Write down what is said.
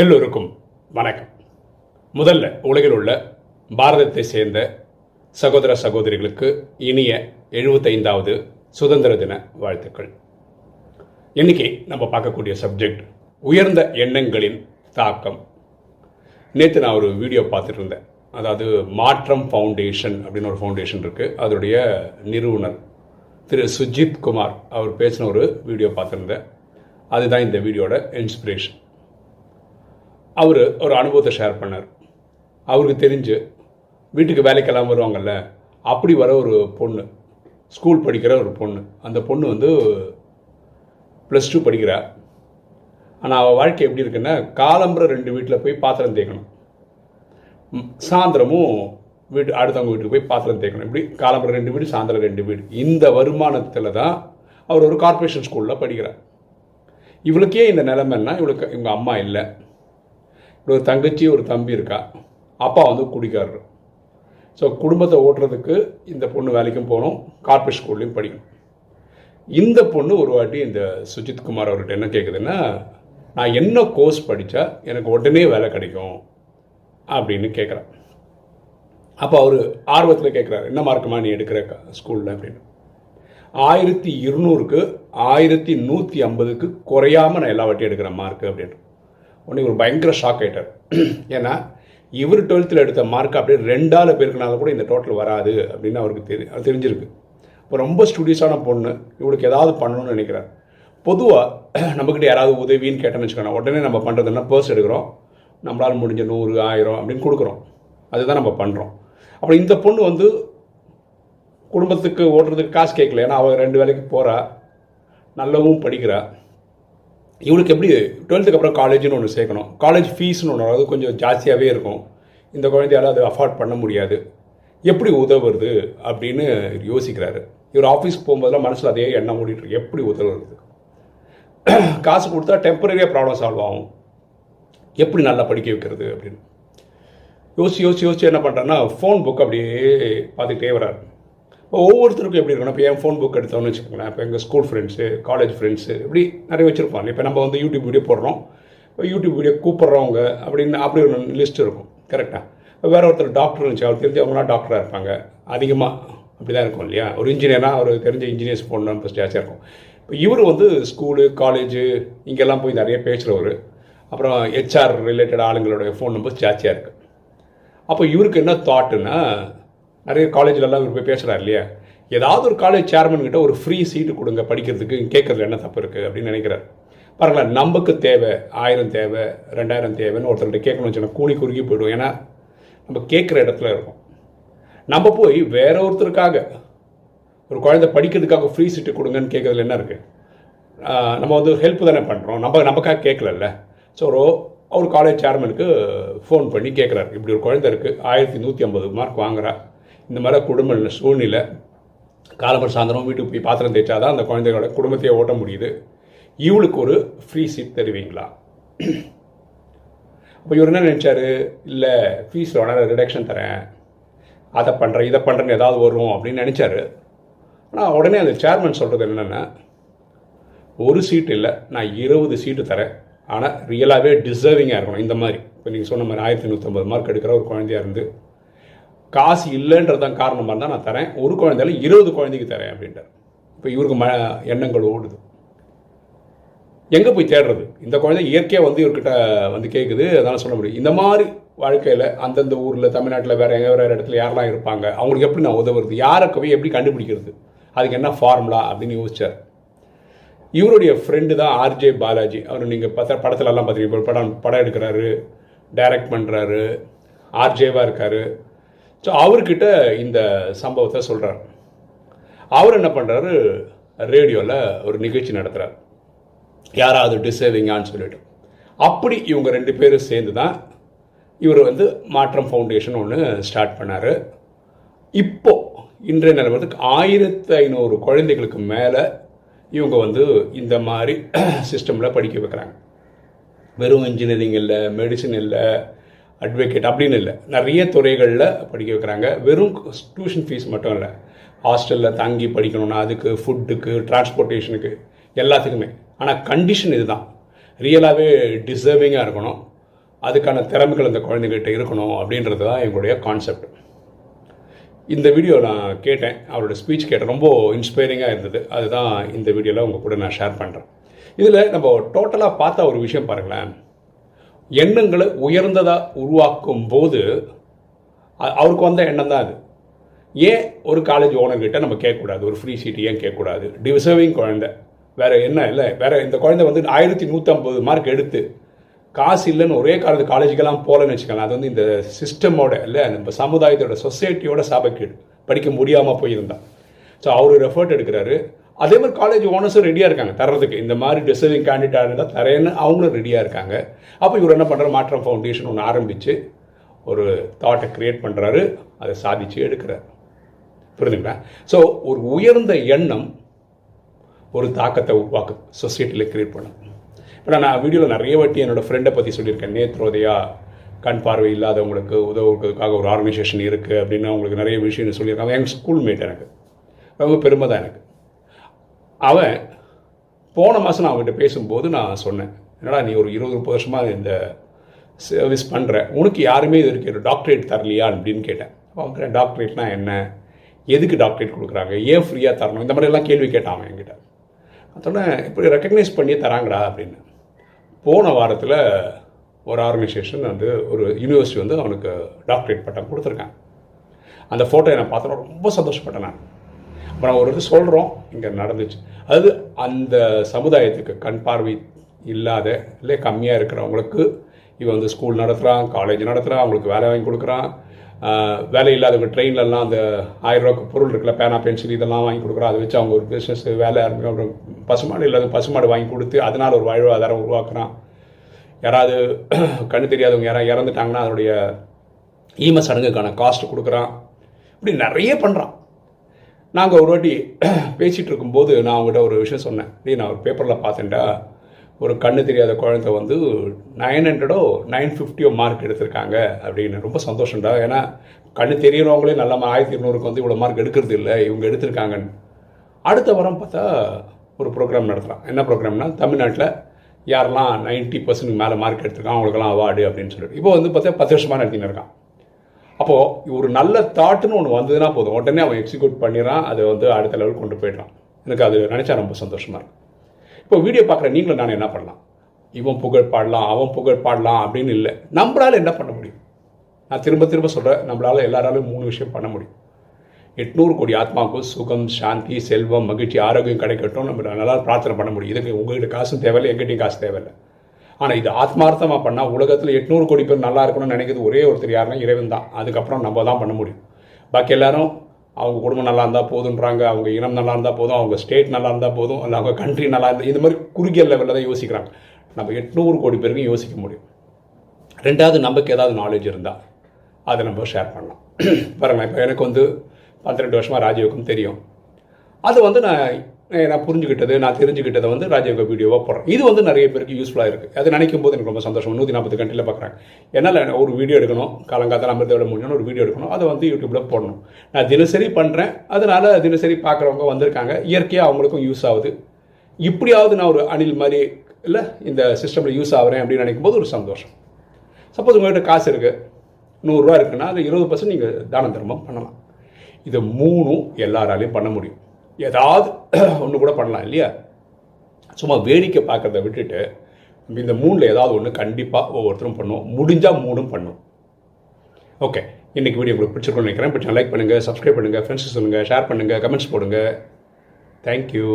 எல்லோருக்கும் வணக்கம். முதல்ல உலகில் உள்ள பாரதத்தை சேர்ந்த சகோதர சகோதரிகளுக்கு இனிய எழுபத்தைந்தாவது சுதந்திர தின வாழ்த்துக்கள். இன்னைக்கு நம்ம பார்க்கக்கூடிய சப்ஜெக்ட் உயர்ந்த எண்ணங்களின் தாக்கம். நேற்று நான் ஒரு வீடியோ பார்த்துட்டு இருந்தேன் அதாவது மாற்றம் ஃபவுண்டேஷன் அப்படின்னு ஒரு ஃபவுண்டேஷன் இருக்குது அதனுடைய நிறுவனர் திரு சுஜித் குமார் அவர் பேசின ஒரு வீடியோ பார்த்துருந்தேன் அதுதான் இந்த வீடியோட இன்ஸ்பிரேஷன் அவர் ஒரு அனுபவத்தை ஷேர் பண்ணார். அவருக்கு தெரிஞ்சு வீட்டுக்கு வேலைக்கெல்லாம் வருவாங்கல்ல அப்படி வர ஒரு பொண்ணு ஸ்கூல் படிக்கிற ஒரு பொண்ணு. அந்த பொண்ணு வந்து ப்ளஸ் டூ படிக்கிறா. ஆனால் அவள் வாழ்க்கை எப்படி இருக்குன்னா காலம்புற ரெண்டு வீட்டில் போய் பாத்திரம் தேய்க்கணும். சாயந்தரமும் வீட்டு அடுத்தவங்க வீட்டுக்கு போய் பாத்திரம் தேய்க்கணும். இப்படி காலம்புற ரெண்டு வீடு சாயந்தரம் ரெண்டு வீடு. இந்த வருமானத்தில் தான் அவர் ஒரு கார்ப்பரேஷன் ஸ்கூலில் படிக்கிறார். இவளுக்கே இந்த நிலைமைன்னா இவளுக்கு இவங்க அம்மா இல்லை. ஒரு தங்கச்சி ஒரு தம்பி இருக்கா? அப்பா வந்து குடிக்காரர் ஸோ குடும்பத்தை ஓட்டுறதுக்கு இந்த பொண்ணு வேலைக்கும் போகணும் கார்ப்பரேட் ஸ்கூல்லையும் படிக்கணும். இந்த பொண்ணு ஒரு வாட்டி இந்த சுஜித் குமார் அவர்கிட்ட என்ன கேட்குதுன்னா நான் என்ன கோர்ஸ் படித்தா எனக்கு உடனே வேலை கிடைக்கும் அப்படின்னு கேட்குறேன் அப்போ அவர் ஆர்வத்தில் கேட்குறாரு என்ன மார்க்குமா நீ எடுக்கிற ஸ்கூலில் அப்படின்னு. ஆயிரத்தி இருநூறுக்கு ஆயிரத்தி நூற்றி ஐம்பதுக்கு குறையாம நான் எல்லா வாட்டியும் எடுக்கிறேன் மார்க் அப்படின்னு. உடனே ஒரு பயங்கர ஷாக் ஆயிட்டார். ஏன்னா இவர் டுவெல்த்தில் எடுத்த மார்க் அப்படியே ரெண்டால பேருக்குனால கூட இந்த டோட்டல் வராது அப்படின்னு அவருக்கு தெரி அது தெரிஞ்சிருக்கு. இப்போ ரொம்ப ஸ்டூடியஸான பொண்ணு இவளுக்கு ஏதாவது பண்ணணும்னு நினைக்கிறார். பொதுவாக நம்மக்கிட்ட யாராவது உதவின்னு கேட்டோம்னு வச்சுக்கோங்க. உடனே நம்ம பண்ணுறதுன்னா பர்ஸ் எடுக்கிறோம். நம்மளால் முடிஞ்ச நூறு ஆயிரம் அப்படின்னு கொடுக்குறோம். அதுதான் நம்ம பண்ணுறோம் அப்புறம் இந்த பொண்ணு வந்து குடும்பத்துக்கு ஓட்டுறதுக்கு காசு கேட்கல. ஏன்னா அவள் ரெண்டு வேலைக்கு போகிறா நல்லவும் படிக்கிறா. இவளுக்கு எப்படி டுவெல்த்துக்கு அப்புறம் காலேஜ்னு ஒன்று சேர்க்கணும். காலேஜ் ஃபீஸ்னு ஒன்று அது கொஞ்சம் ஜாஸ்தியாகவே இருக்கும். இந்த குழந்தையால அது அஃபோர்ட் பண்ண முடியாது. எப்படி உதவுறது அப்படின்னு யோசிக்கிறாரு. இவர் ஆஃபீஸ்க்கு போகும்போதெல்லாம் மனசில் அதே எண்ணம் ஓடிட்டுருக்கு எப்படி உதவுறது? காசு கொடுத்தா டெம்பரரியாக ப்ராப்ளம் சால்வ் ஆகும். எப்படி நல்லா படிக்க வைக்கிறது அப்படின்னு. யோசிச்சு யோசிச்சு யோசிச்சு என்ன பண்ணுறேன்னா ஃபோன் புக் அப்படியே பார்த்துக்கிட்டே வராரு ஒவ்வொருத்தருக்கும் எப்படி இருக்கணும்? இப்போ என் ஃபோன் புக் எடுத்தோம்னு வச்சுக்கோங்களேன். இப்போ எங்கள் ஸ்கூல் ஃப்ரெண்ட்ஸு காலேஜ் ஃப்ரெண்ட்ஸு இப்படி நிறைய வச்சுருப்பாங்க. இப்போ நம்ம வந்து யூடியூப் வீடியோ போடுறோம். இப்போ யூடியூப் வீடியோ கூப்பிட்றவங்க அப்படின்னு அப்படி ஒரு லிஸ்ட் இருக்கும். கரெக்டாக இப்போ ஒருத்தர் டாக்டர் இருந்துச்சு அவர் தெரிஞ்சவங்களாம் டாக்டராக இருப்பாங்க. அதிகமாக அப்படி தான் இருக்கும் இல்லையா? ஒரு இன்ஜினியராக அவர் தெரிஞ்ச இன்ஜினியர்ஸ் போடணும்னு ஃபஸ்ட் ஜாஸ்தியாக இருக்கும். இப்போ இவர் வந்து ஸ்கூலு காலேஜு இங்கெல்லாம் போய் நிறைய பேசுகிறவர் அப்புறம் ஹெச்ஆர் ரிலேட்டட் ஆளுங்களுடைய ஃபோன் நம்பர் ஜாஸ்தியாக இருக்குது அப்போ இவருக்கு என்ன தாட்டுன்னா நிறைய காலேஜ்லலாம் இவர் போய் பேசுகிறார் இல்லையா? ஏதாவது ஒரு காலேஜ் சேர்மன் கிட்ட ஒரு ஃப்ரீ சீட்டு கொடுங்க படிக்கிறதுக்கு கேட்கறதுல என்ன தப்பு இருக்குது அப்படின்னு நினைக்கிறார். பாருங்களேன் நமக்கு தேவை ஆயிரம் தேவை ரெண்டாயிரம் தேவைன்னு ஒருத்தர்கிட்ட கேட்கணும்னு வச்சுன்னா கூலி குறுகி போயிடும். ஏன்னா நம்ம கேட்குற இடத்துல இருக்கோம். நம்ம போய் வேற ஒருத்தருக்காக ஒரு குழந்தை படிக்கிறதுக்காக ஃப்ரீ சீட்டு கொடுங்கன்னு கேட்கறதுல என்ன இருக்குது நம்ம வந்து ஹெல்ப் தானே பண்ணுறோம் நம்ம நமக்காக கேட்கலல்ல. ஸோ ஒரு அவர் காலேஜ் சேர்மனுக்கு ஃபோன் பண்ணி கேட்குறாரு. இப்படி ஒரு குழந்தை இருக்குது ஆயிரத்தி நூற்றி ஐம்பது மார்க் வாங்குறா. இந்த மாதிரி குடும்ப சூழ்நிலை காலம்பர் சாயந்தரம் வீட்டுக்கு போய் பாத்திரம் தேய்ச்சாதான் அந்த குழந்தைகளோட குடும்பத்தையே ஓட்ட முடியுது. இவளுக்கு ஒரு ஃப்ரீ சீட் தருவீங்களா? அப்போ இவர் என்ன நினச்சாரு? இல்லை ஃபீஸ் உடனே ரிடக்ஷன் தரேன். அதை பண்ணுறேன் இதை பண்ணுறேன்னு ஏதாவது வரும் அப்படின்னு நினச்சாரு. ஆனால் உடனே அந்த சேர்மன் சொல்கிறது என்னென்னா ஒரு சீட் இல்லை நான் இருபது சீட்டு தரேன். ஆனால் ரியலாகவே டிசர்விங்காக இருக்கணும். இந்த மாதிரி. இப்போ நீங்கள் சொன்ன மாதிரி ஆயிரத்தி நூற்றம்பது மார்க் எடுக்கிற ஒரு குழந்தையாக இருந்து காசு இல்லைன்றதான் காரணமாக இருந்தால் நான் தரேன். ஒரு குழந்தையில இருபது குழந்தைக்கு தரேன் அப்படின்றார் இப்போ இவருக்கு ம எண்ணங்கள் ஓடுது. எங்கே போய் தேடுறது? இந்த குழந்தை இயற்கையாக வந்து இவர்கிட்ட வந்து கேட்குது அதனால் சொல்ல முடியும். இந்த மாதிரி வாழ்க்கையில் அந்தந்த ஊரில் தமிழ்நாட்டில் வேறு எங்கே வேறு இடத்துல யாரெல்லாம் இருப்பாங்க? அவங்களுக்கு எப்படி நான் உதவுறது? யாரை போய் எப்படி கண்டுபிடிக்கிறது? அதுக்கு என்ன ஃபார்முலா அப்படின்னு யோசிச்சார். இவருடைய ஃப்ரெண்டு தான் ஆர்ஜே பாலாஜி. அவர் நீங்கள் பார்த்தா படத்துலலாம் பார்த்துருக்கீங்க படம் படம் எடுக்கிறாரு டைரக்ட் பண்ணுறாரு ஆர்ஜேவாக இருக்காரு. ஸோ அவர்கிட்ட இந்த சம்பவத்தை சொல்கிறார் அவர் என்ன பண்ணுறாரு ரேடியோவில் ஒரு நிகழ்ச்சி நடத்துகிறார் யாராவது டிசேவிங்கான்னு சொல்லிட்டு. அப்படி இவங்க ரெண்டு பேரும் சேர்ந்து தான் இவர் வந்து மாற்றம் ஃபவுண்டேஷன் ஒன்று ஸ்டார்ட் பண்ணார். இப்போது இன்றைய நிலவரத்துக்கு ஆயிரத்து ஐநூறு குழந்தைகளுக்கு மேலே இவங்க வந்து இந்த மாதிரி சிஸ்டமில் படிக்க வைக்கிறாங்க. வெறும் இன்ஜினியரிங் இல்லை மெடிசின் இல்லை அட்வொகேட் அப்படின்னு இல்லை. நிறைய துறைகளில் படிக்க வைக்கிறாங்க. வெறும் டியூஷன் ஃபீஸ் மட்டும் இல்லை. ஹாஸ்டலில் தங்கி படிக்கணும்னா அதுக்கு ஃபுட்டுக்கு டிரான்ஸ்போர்ட்டேஷனுக்கு எல்லாத்துக்குமே. ஆனால் கண்டிஷன் இதுதான். ரியலாகவே டிசர்விங்காக இருக்கணும். அதுக்கான திறமைகள் அந்த குழந்தைகிட்ட இருக்கணும் அப்படின்றது தான் எங்களுடைய கான்செப்ட் இந்த வீடியோ நான் கேட்டேன். அவரோட ஸ்பீச் கேட்டேன் ரொம்ப இன்ஸ்பைரிங்காக இருந்தது. அதுதான் இந்த வீடியோவில் உங்கள் கூட நான் ஷேர் பண்ணுறேன் இதில் நம்ம டோட்டலாக பார்த்த ஒரு விஷயம் பாருங்களேன். எண்ணங்களை உயர்ந்ததாக உருவாக்கும் போது அவருக்கு வந்த எண்ணம் தான் அது. ஏன் ஒரு காலேஜ் ஓனர்கிட்ட நம்ம கேட்கக்கூடாது? ஒரு ஃப்ரீ சீட் ஏன் கேட்கக்கூடாது? டிசர்விங் குழந்தை. வேற என்ன இல்லை? வேற இந்த குழந்தை வந்து ஆயிரத்தி நூற்றம்பது மார்க் எடுத்து காசு இல்லைன்னு ஒரே காலத்து காலேஜுக்கெல்லாம் போகலன்னு வச்சுக்கலாம் அது வந்து இந்த சிஸ்டமோட இல்லை நம்ம சமுதாயத்தோட சொசைட்டியோட சாபக்கீடு. படிக்க முடியாமல் போயிருந்தான். ஸோ அவர் எஃபர்ட் எடுக்கிறாரு. அதே மாதிரி காலேஜ் ஓனர்ஸும் ரெடியாக இருக்காங்க தர்றதுக்கு. இந்த மாதிரி டிசர்விங் கேண்டிடேட் இருந்தால் தரேன்னு அவங்களும் ரெடியாக இருக்காங்க. அப்போ இவர் என்ன பண்ணுறாரு மாற்றம் ஃபவுண்டேஷன் ஒன்று ஆரம்பித்து ஒரு தாட்டை கிரியேட் பண்ணுறாரு அதை சாதிச்சு எடுக்கிறார். புரியுதுங்களா ஸோ ஒரு உயர்ந்த எண்ணம் ஒரு தாக்கத்தை உருவாக்கும் சொசைட்டியில் கிரியேட் பண்ணும். இப்போ நான் வீடியோவில் நிறைய வாட்டி என்னோடய ஃப்ரெண்டை பற்றி சொல்லியிருக்கேன். நேத்ரோதயா கண் பார்வை இல்லாதவங்களுக்கு உதவுறதுக்காக ஒரு ஆர்கனைசேஷன் இருக்குது அப்படின்னு அவங்களுக்கு நிறைய விஷயம் சொல்லியிருக்காங்க. எங்கள் ஸ்கூல் மேட் எனக்கு. ரொம்ப பெருமை தான் எனக்கு. அவன் போன மாதம் நான் அவன்கிட்ட பேசும்போது நான் சொன்னேன் என்னடா நீ ஒரு இருபது முப்பது வருஷமாக இந்த சர்வீஸ் பண்ணுற உனக்கு யாருமே இது வரைக்கும் டாக்டரேட் தரலையா? அப்படின்னு கேட்டேன். அவங்க டாக்டரேட்னா என்ன? எதுக்கு டாக்டரேட் கொடுக்குறாங்க? ஏன் ஃப்ரீயாக தரணும்? இந்த மாதிரிலாம் கேள்வி கேட்டான் அவன் என்கிட்ட. அதோட இப்படி ரெக்கக்னைஸ் பண்ணி தராங்கடா அப்படின்னு. போன வாரத்தில் ஒரு ஆர்கனைசேஷன் வந்து ஒரு யூனிவர்சிட்டி வந்து அவனுக்கு டாக்டரேட் பட்டம் கொடுத்துருக்காங்க. அந்த ஃபோட்டோ நான் பார்த்தோன்னா ரொம்ப சந்தோஷப்பட்டேன் நான். அப்புறம் ஒரு இது சொல்கிறோம் இங்கே நடந்துச்சு. அதாவது அந்த சமுதாயத்துக்கு கண் பார்வை இல்லாத இல்லை கம்மியாக இருக்கிறவங்களுக்கு இவன் வந்து ஸ்கூல் நடத்துகிறான் காலேஜ் நடத்துகிறான் அவங்களுக்கு வேலை வாங்கி கொடுக்குறான். வேலை இல்லாதவங்க ட்ரெயின்லலாம் அந்த ஆயிரம் பொருள் இருக்குல்ல பேனா பென்சில் இதெல்லாம் வாங்கி கொடுக்குறான். அதை வச்சு அவங்க ஒரு பிஸ்னஸ் வேலை ஆரம்பிக்கும் அப்புறம் பசுமாடு இல்லாத பசுமாடு வாங்கி கொடுத்து அதனால் ஒரு வாழ்வாதாரம் உருவாக்குறான். யாராவது கண்ணு தெரியாதவங்க யாராவது இறந்துட்டாங்கன்னா அதனுடைய ஈம சடங்குக்கான காஸ்ட் கொடுக்குறான். இப்படி நிறைய பண்ணுறான் நாங்கள் ஒரு வாட்டி பேசிகிட்டு இருக்கும்போது நான் அவங்ககிட்ட ஒரு விஷயம் சொன்னேன். டேய் நான் ஒரு பேப்பரில் பார்த்தேன்டா. ஒரு கண்ணு தெரியாத குழந்தை வந்து நைன் ஹண்ட்ரடோ நைன் ஃபிஃப்டியோ மார்க் எடுத்திருக்காங்க. அப்படின்னு. ரொம்ப சந்தோஷம்டா. ஏன்னா கண்ணு தெரியறவங்களே நல்ல ஆயிரத்தி இருநூறுக்கு வந்து இவ்வளோ மார்க் எடுக்கிறது இல்லை. இவங்க எடுத்திருக்காங்கன்னு. அடுத்த வாரம் பார்த்தா ஒரு ப்ரோக்ராம் நடத்துகிறான் என்ன ப்ரோக்ராம்னா தமிழ்நாட்டில் யாரெல்லாம் நைன்ட்டி பர்சன்ட் மேலே மார்க் எடுத்திருக்கான் அவங்களுக்கெல்லாம் அவார்டு அப்படின்னு சொல்லிட்டு. இப்போ வந்து பார்த்தா பத்து வருஷமாக நடத்தின்னு இருக்கான். அப்போது ஒரு நல்ல தாட்டுன்னு ஒன்று வந்ததுன்னா போதும். உடனே அவன் எக்ஸிக்யூட் பண்ணிடுறான் அதை வந்து அடுத்த லெவல் கொண்டு போயிடுறான். எனக்கு அது நினச்சா ரொம்ப சந்தோஷமாக இருக்கும் இப்போ வீடியோ பார்க்குற நீங்களும் நான் என்ன பண்ணலாம்? இவன் புகழ் பாடலாம் அவன் புகழ் பாடலாம் அப்படின்னு இல்லை. நம்மளால என்ன பண்ண முடியும்? நான் திரும்ப திரும்ப சொல்கிறேன் நம்மளால் எல்லாராலும் மூணு விஷயம் பண்ண முடியும். எட்நூறு கோடி ஆத்மாவுக்கும் சுகம் சாந்தி செல்வம் மகிழ்ச்சி ஆரோக்கியம் கிடைக்கட்டும். நம்ம நல்லா பிரார்த்தனை பண்ண முடியும். இதுக்கு உங்கள்கிட்ட காசும் தேவையில்லை எங்கிட்டையும் காசு தேவையில்லை. ஆனால் இது ஆத்மார்த்தமாக பண்ணால் உலகத்தில் எட்நூறு கோடி பேர் நல்லா இருக்கணும்னு நினைக்கிறது ஒரே ஒருத்தர் யாருன்னா இறைவன் தான் அதுக்கப்புறம் நம்ம தான் பண்ண முடியும். பாக்கி எல்லாரும் அவங்க குடும்பம் நல்லா இருந்தால் போதுன்றாங்க அவங்க இனம் நல்லா இருந்தால் போதும் அவங்க ஸ்டேட் நல்லா இருந்தால் போதும் இல்லை அவங்க கண்ட்ரி நல்லா இருந்தால் இந்த மாதிரி குறுகிய லெவலில் தான் யோசிக்கிறாங்க. நம்ம எட்நூறு கோடி பேருக்கும் யோசிக்க முடியும். ரெண்டாவது நமக்கு ஏதாவது நாலேஜ் இருந்தால் அதை நம்ம ஷேர் பண்ணலாம். பாருங்கள் இப்போ எனக்கு வந்து பன்னிரெண்டு வருஷமாக ராஜயோகம் தெரியும். அது வந்து நான் நான் புரிஞ்சுக்கிட்டது நான் தெரிஞ்சுக்கிட்டதை வந்து ராஜயோக வீடியோவாக போடுறேன். இது வந்து நிறைய பேருக்கு யூஸ்ஃபுல்லாக இருக்குது அது நினைக்கும் போது எனக்கு ரொம்ப சந்தோஷம். நூற்றி நாற்பது கண்டியில் பார்க்குறாங்க என்னால் ஒரு வீடியோ எடுக்கணும் காலங்காத்தால் அமிர்தோட முடிஞ்சோன்னு ஒரு வீடியோ எடுக்கணும் அதை வந்து யூடியூப்பில் போடணும். நான் தினசரி பண்ணுறேன் அதனால் தினசரி பார்க்குறவங்க வந்திருக்காங்க. இயற்கையாக அவங்களுக்கும் யூஸ் ஆகுது. இப்படியாவது நான் ஒரு அணில் மாதிரி இல்லை இந்த சிஸ்டமில் யூஸ் ஆகிறேன் அப்படின்னு நினைக்கும் போது ஒரு சந்தோஷம். சப்போஸ் உங்கள்கிட்ட காசு இருக்குது நூறுரூவா இருக்குன்னா அது இருபது பர்சன்ட் நீங்கள் தான தர்மம் பண்ணலாம். இது மூணும் எல்லாராலையும் பண்ண முடியும். ஏதாவது ஒன்று கூட பண்ணலாம் இல்லையா? சும்மா வேடிக்கை பார்க்குறத விட்டுட்டு இந்த மூணில் ஏதாவது ஒன்று கண்டிப்பாக ஒவ்வொருத்தரும் பண்ணுவோம். முடிஞ்சால் மூணும் பண்ணும் ஓகே இன்றைக்கி வீடியோ உங்களுக்கு பிடிச்சிருக்கோம்னு நினைக்கிறேன். பிடிச்சா லைக் பண்ணுங்கள் சப்ஸ்கிரைப் பண்ணுங்கள் ஃப்ரெண்ட்ஸ் சொல்லுங்கள் ஷேர் பண்ணுங்கள் கமெண்ட்ஸ் போடுங்க. தேங்க்யூ